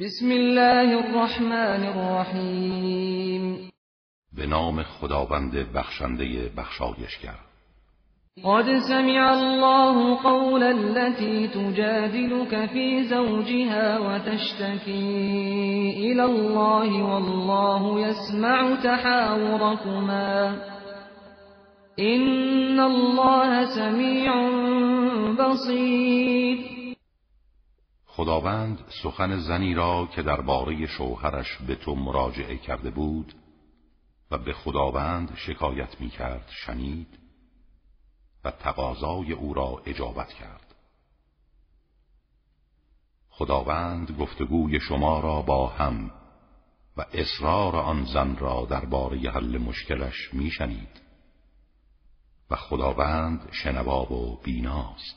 بسم الله الرحمن الرحیم به نام خداوند بخشنده بخشایشگر. قد سمع الله قول التي تجادلك في زوجها وتشتكي إلى الله والله يسمع تحاوركما. إن الله سميع بصير. خداوند سخن زنی را که درباره شوهرش به تو مراجعه کرده بود و به خداوند شکایت می کرد شنید و تقاضای او را اجابت کرد. خداوند گفتگوی شما را با هم و اصرار آن زن را درباره حل مشکلش میشنید و خداوند شنواب و بیناست.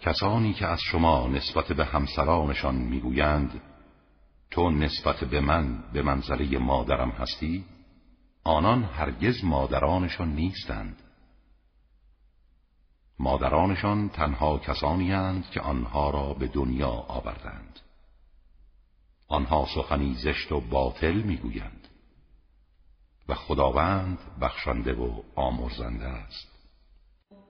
کسانی که از شما نسبت به همسرانشان می‌گویند تو نسبت به من به منزله مادرم هستی؟ آنان هرگز مادرانشان نیستند. مادرانشان تنها کسانی هستند که آنها را به دنیا آوردند. آنها سخنی زشت و باطل می‌گویند. و خداوند بخشنده و آمرزنده است.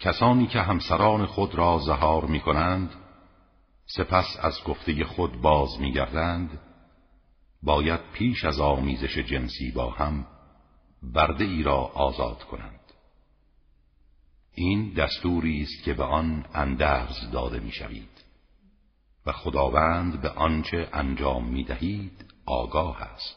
کسانی که همسران خود را زهار می کنند سپس از گفته خود باز می گردند باید پیش از آمیزش جنسی با هم برده ای را آزاد کنند. این دستوری است که به آن اندرز داده می شوید و خداوند به آنچه انجام می دهید آگاه است.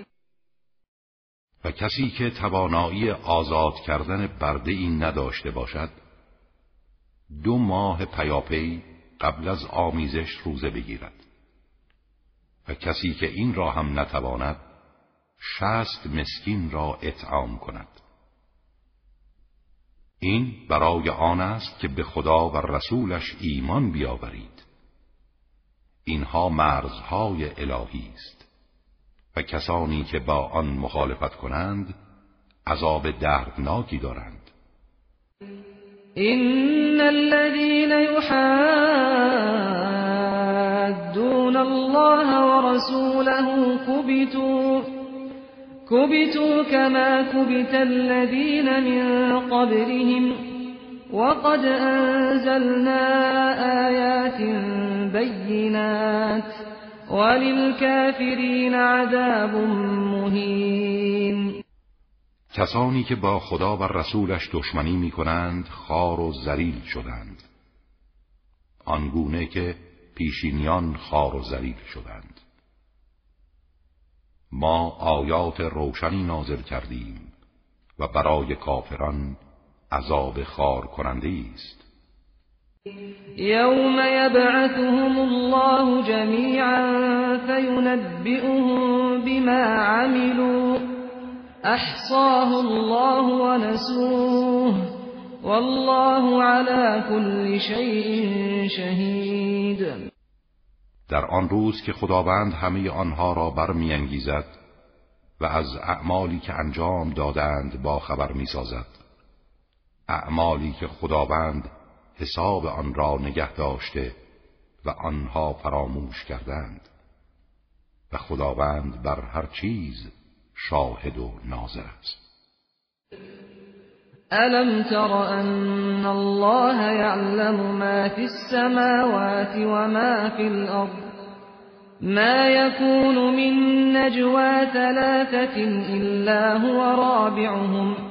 و کسی که توانایی آزاد کردن برده این نداشته باشد دو ماه پیاپی قبل از آمیزش روزه بگیرد. و کسی که این را هم نتواند شست مسکین را اطعام کند. این برای آن است که به خدا و رسولش ایمان بیاورید. اینها مرزهای الهی است. و کسانی که با آن مخالفت کنند عذاب دردناکی دارند. این الذين يحادون الله ورسوله كبتوا كبتوا كما كبت الذين من قبلهم. وقد أنزلنا آيات بينات وللكافرين عذاب مهين. کسانی که با خدا و رسولش دشمنی می کنند خار و زلیل شدند. آنگونه که پیشینیان خار و زلیل شدند. ما آیات روشنی نازل کردیم و برای کافران عذاب خار کننده است. یوم یبعثهم الله جمیعا فینبئهم بما عملوا احصاه الله ونسوه والله على كل شيء شهید در آن روز که خداوند همه آنها را برمیانگیزد و از اعمالی که انجام دادند با خبر می‌سازد. اعمالی که خداوند حساب آن را نگه داشته و آنها فراموش کردند. و خداوند بر هر چیز شاهد و ناظر است. الم تر ان الله يعلم ما في السماوات وما في الارض ما يكون من نجوى ثلاثة إلا هو رابعهم.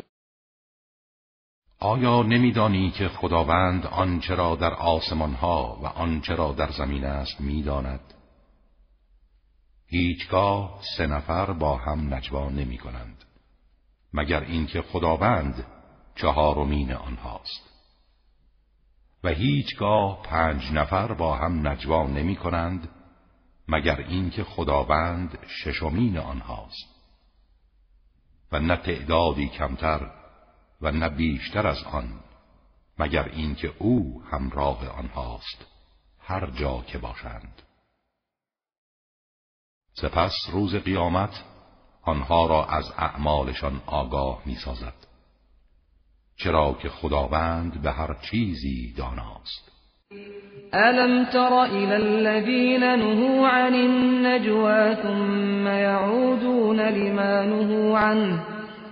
آیا نمیدانی که خداوند آنچه را در آسمان ها و آنچه را در زمین است می‌داند؟ هیچگاه سه نفر با هم نجوا نمی کنند مگر اینکه خداوند چهارمین آنهاست. و هیچگاه پنج نفر با هم نجوا نمی کنند مگر اینکه خداوند ششمین آنهاست. و نه تعدادی کمتر و نه بیشتر از آن مگر اینکه او همراه آنهاست هر جا که باشند. سپس روز قیامت آنها را از اعمالشان آگاه می سازد چرا که خداوند به هر چیزی داناست. ألم تر إلى الذين نهوا عن النجوى ثم يعودون لما نهوا عنه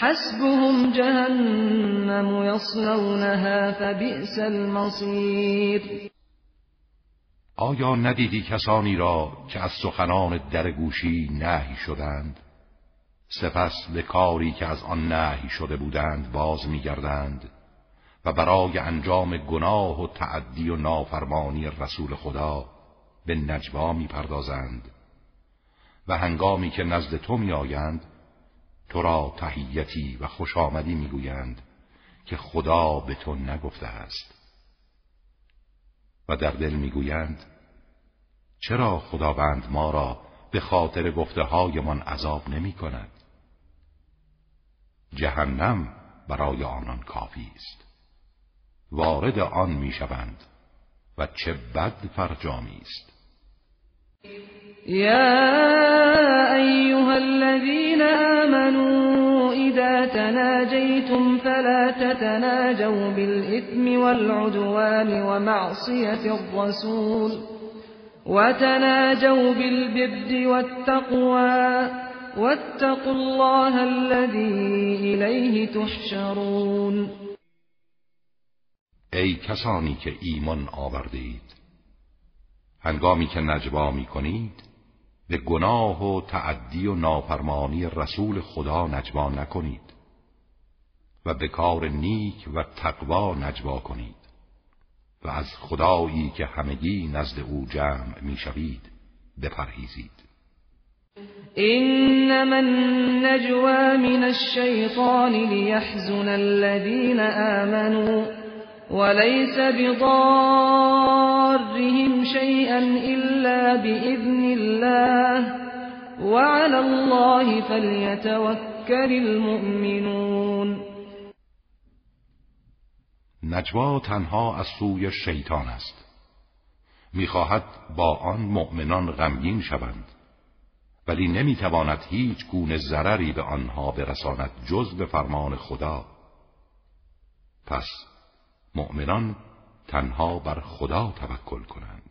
حسبهم جهنم يصلونها فبئس المصير. آیا ندیدی کسانی را که از سخنان درگوشی نهی شدند؟ سپس به کاری که از آن نهی شده بودند باز میگردند و برای انجام گناه و تعدی و نافرمانی رسول خدا به نجوا می‌پردازند و هنگامی که نزد تو میآیند تو را تهیتی و خوش آمدی می‌گویند که خدا به تو نگفته است. و در دل می‌گویند چرا خداوند ما را به خاطر گفته هایمان عذاب نمی کند جهنم برای آنان کافی است. وارد آن می‌شوند و چه بد فرجامی است. یا ایها الذين آمنوا إذا تناجيتم فلا تتناجوا بالإثم والعدوان ومعصية الرسول وتناجوا بالبر والتقوى واتقوا الله الذي إليه تحشرون. ای کسانی که ایمان آورده اید هنگامی که نجوا به گناه و تعدی و نافرمانی رسول خدا نجوا نکنید و به کار نیک و تقوا نجوا کنید و از خدایی که همگی نزد او جمع می‌شوید بپرهیزید. انما النجوى من الشیطان لیحزن الذین آمنوا وليس بضارهم شيئا إلا بإذن الله. وعلى الله فليتوكل المؤمنون. نجوا تنها از سوی شیطان است. می‌خواهد با آن مؤمنان غمگین شوند. ولی نمی‌تواند هیچ گونه ضرری به آنها برساند جز به فرمان خدا. پس مؤمنان تنها بر خدا توکل کنند.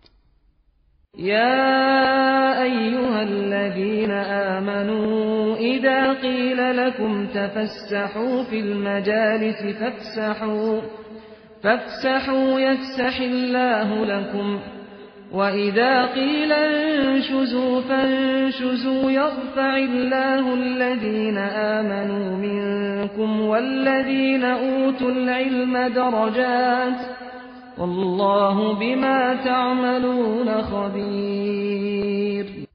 يا أيها الذين آمنوا إذا قيل لكم تفسحوا في المجالس فافسحوا فافسحوا يفسح الله لكم وإذا قيل انشزوا فانشزوا يرفع الله الذين آمنوا منكم والذين أوتوا العلم درجات والله بما تعملون خبیر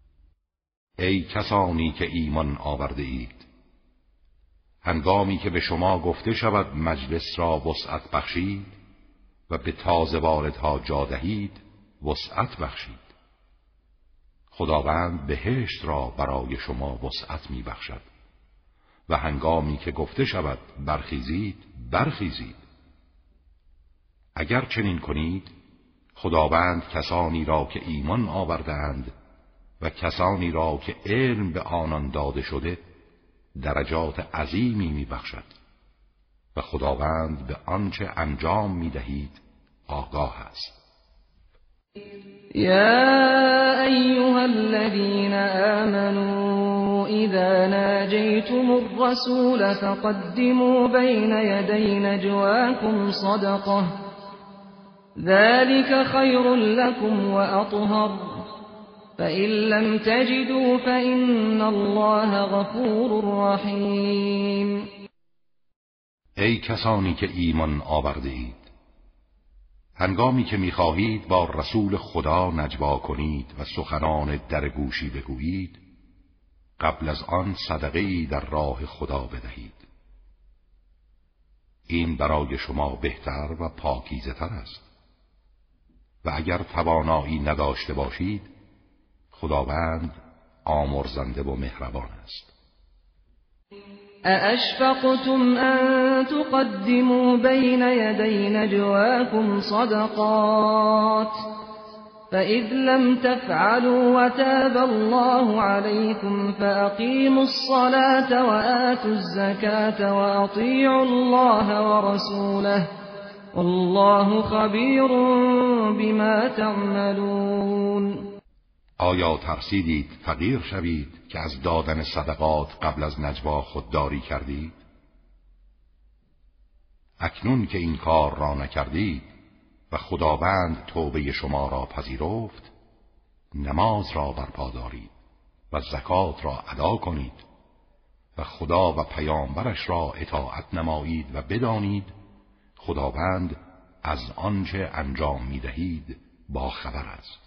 ای کسانی که ایمان آورده اید هنگامی که به شما گفته شود مجلس را وسعت بخشید و به تازه واردها جا دهید وسعت بخشید. خداوند بهشت را برای شما وسعت می بخشد و هنگامی که گفته شود برخیزید برخیزید. اگر چنین کنید خداوند کسانی را که ایمان آوردند و کسانی را که علم به آنان داده شده درجات عظیمی میبخشد و خداوند به آنچه انجام می‌دهید آگاه است. يا أيها الذين آمنوا إذا ناجيتم الرسول فقدموا بين يدي نجواكم صدقة ذلك خير لكم وأطهر. فإن لم تجدوا فإن الله غفور رحيم. ای کسانی که ایمان آورده اید هنگامی که می‌خواهید با رسول خدا نجوا کنید و سخنان در گوشی بگویید قبل از آن صدقه در راه خدا بدهید. این برای شما بهتر و پاکیزه تر است. و اگر توانایی نداشته باشید خداوند آمرزنده و مهربان است. أأشفقتم أن تقدموا بين يدي نجواكم صدقات فإذ لم تفعلوا وتاب الله عليكم فأقيموا الصلاة وآتوا الزكاة وأطيعوا الله ورسوله والله خبير بما تعملون آیا ترسیدید فقیر شوید که از دادن صدقات قبل از نجوا خودداری کردید؟ اکنون که این کار را نکردید و خداوند توبه شما را پذیرفت نماز را برپا دارید و زکات را ادا کنید و خدا و پیامبرش را اطاعت نمایید و بدانید خداوند از آنچه انجام می‌دهید با خبر است.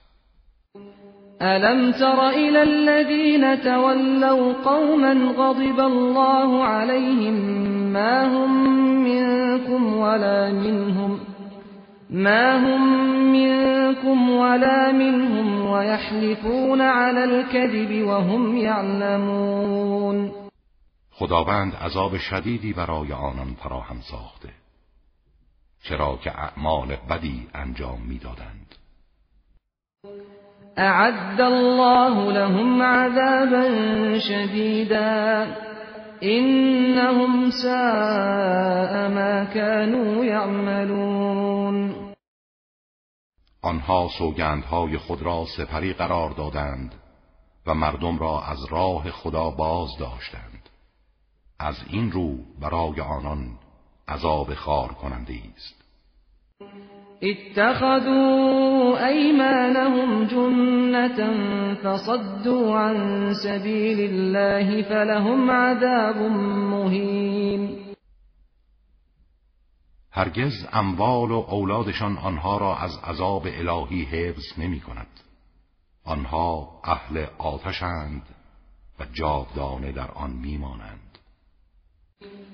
ألم تر إلى الذين تولوا قوما غضب الله عليهم ما هم منكم ولا منهم ما هم منكم ولا منهم ويحلفون على الكذب وهم يعلمون. خداوند عذاب شدیدی برای آنان فراهم ساخته. چرا که اعمال بدی انجام می‌دادند. اعد الله لهم عذابا شديدا. انهم ساء ما كانوا يعملون. آنها سوگندهای خود را سپری قرار دادند و مردم را از راه خدا باز داشتند. از این رو برای آنان عذاب خار کننده است اتخذوا أيمانهم جنة فصدوا عن سبيل الله فلهم عذاب مهين هرگز اموال و اولادشان آنها را از عذاب الهی حفظ نمی کند. آنها اهل آتشند و جاودانه در آن میمانند.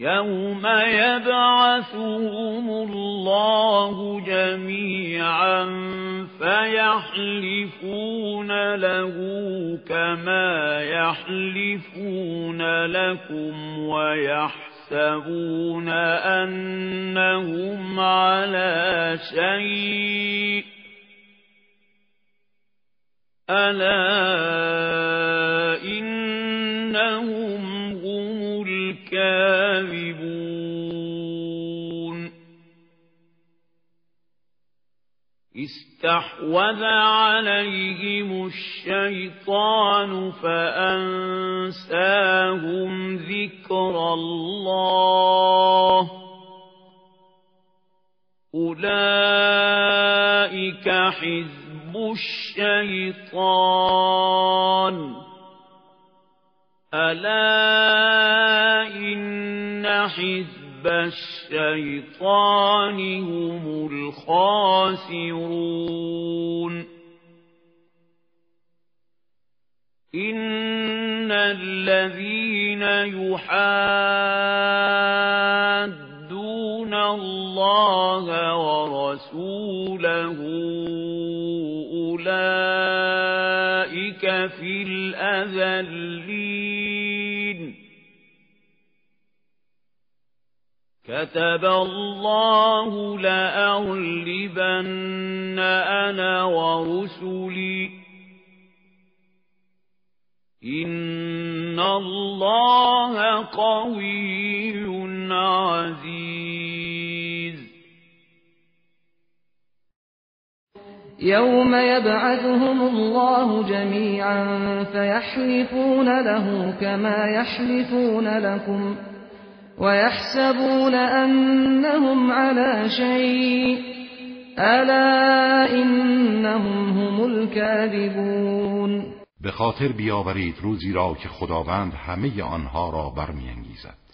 يوم يبعثهم الله جميعا فيحلفون له كما يحلفون لكم ويحسبون أنهم على شيء ألا إنهم هم الكاذبون استحوذ عليهم الشيطان فأنساهم ذكر الله. أولئك حزب الشيطان. ألا إن حزب الشيطان هم الخاسرون. إن الذين يحادون الله ورسوله أولئك في الأذلين كتب الله لأغلبن أنا ورسلي. إن الله قوي عزيز. يوم يبعثهم الله جميعا فيحلفون له كما يحلفون لكم ويحسبون أنهم على شيء. ألا إنهم هم الكاذبون. به خاطر بیاورید روزی را که خداوند همه آنها را برمیانگیزد.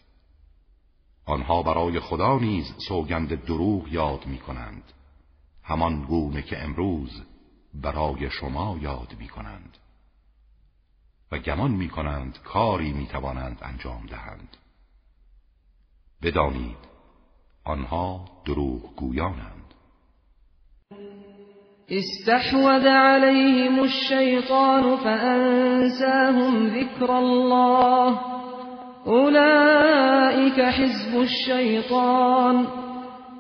آنها برای خدا نیز سوگند دروغ یاد می کنند همان گونه که امروز برای شما یاد می کنند و گمان می کنند کاری می توانند انجام دهند. بدانید آنها دروغ گویانند استحوذ عليهم الشيطان فأنساهم ذكر الله. أولئك حزب الشيطان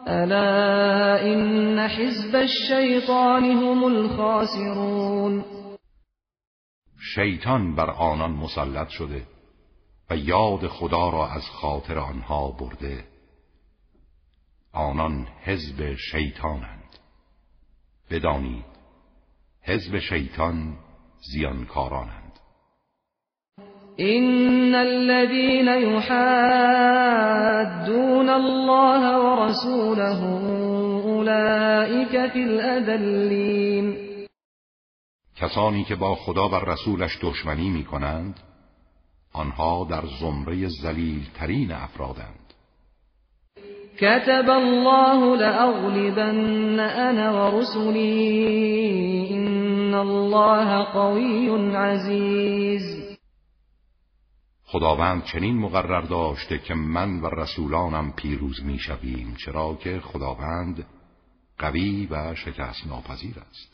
ألا إن حزب الشيطان هم الخاسرون. شیطان بر آنان مسلط شده. و یاد خدا را از خاطر آنها برده. آنان حزب شیطانند. بدانید حزب شیطان زیانکارانند. إن الذين يحادون الله ورسوله أولئك في الأذلين. کسانی که با خدا و رسولش دشمنی می کنند آنها در زمره زلیل ترین افرادند. كتب الله لأغلبن أنا ورسلي إن الله قوي عزيز. خداوند چنین مقرر داشته که من و رسولانم پیروز می شویم چرا که خداوند قوی و شکست ناپذیر است.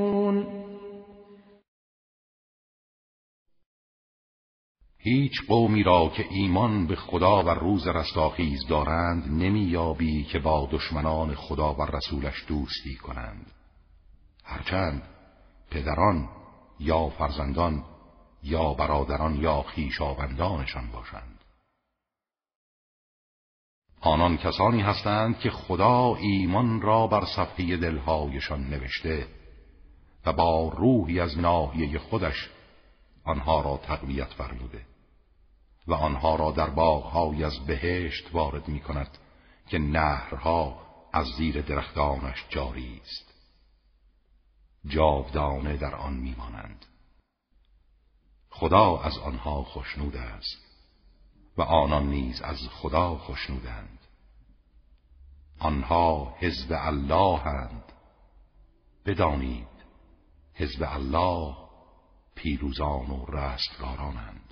هیچ قومی را که ایمان به خدا و روز رستاخیز دارند نمییابی که با دشمنان خدا و رسولش دوستی کنند. هرچند پدران یا فرزندان یا برادران یا خیشاوندانشان باشند. آنان کسانی هستند که خدا ایمان را بر صفحه دلهایشان نوشته و با روحی از ناحیه خودش آنها را تقویت فرموده. و آنها را در باغهای از بهشت وارد می کند که نهرها از زیر درختانش جاری است. جاودانه در آن میمانند. خدا از آنها خشنود است و آنان نیز از خدا خشنودند. آنها حزب الله هند بدانید حزب الله پیروزان و رستگارانند.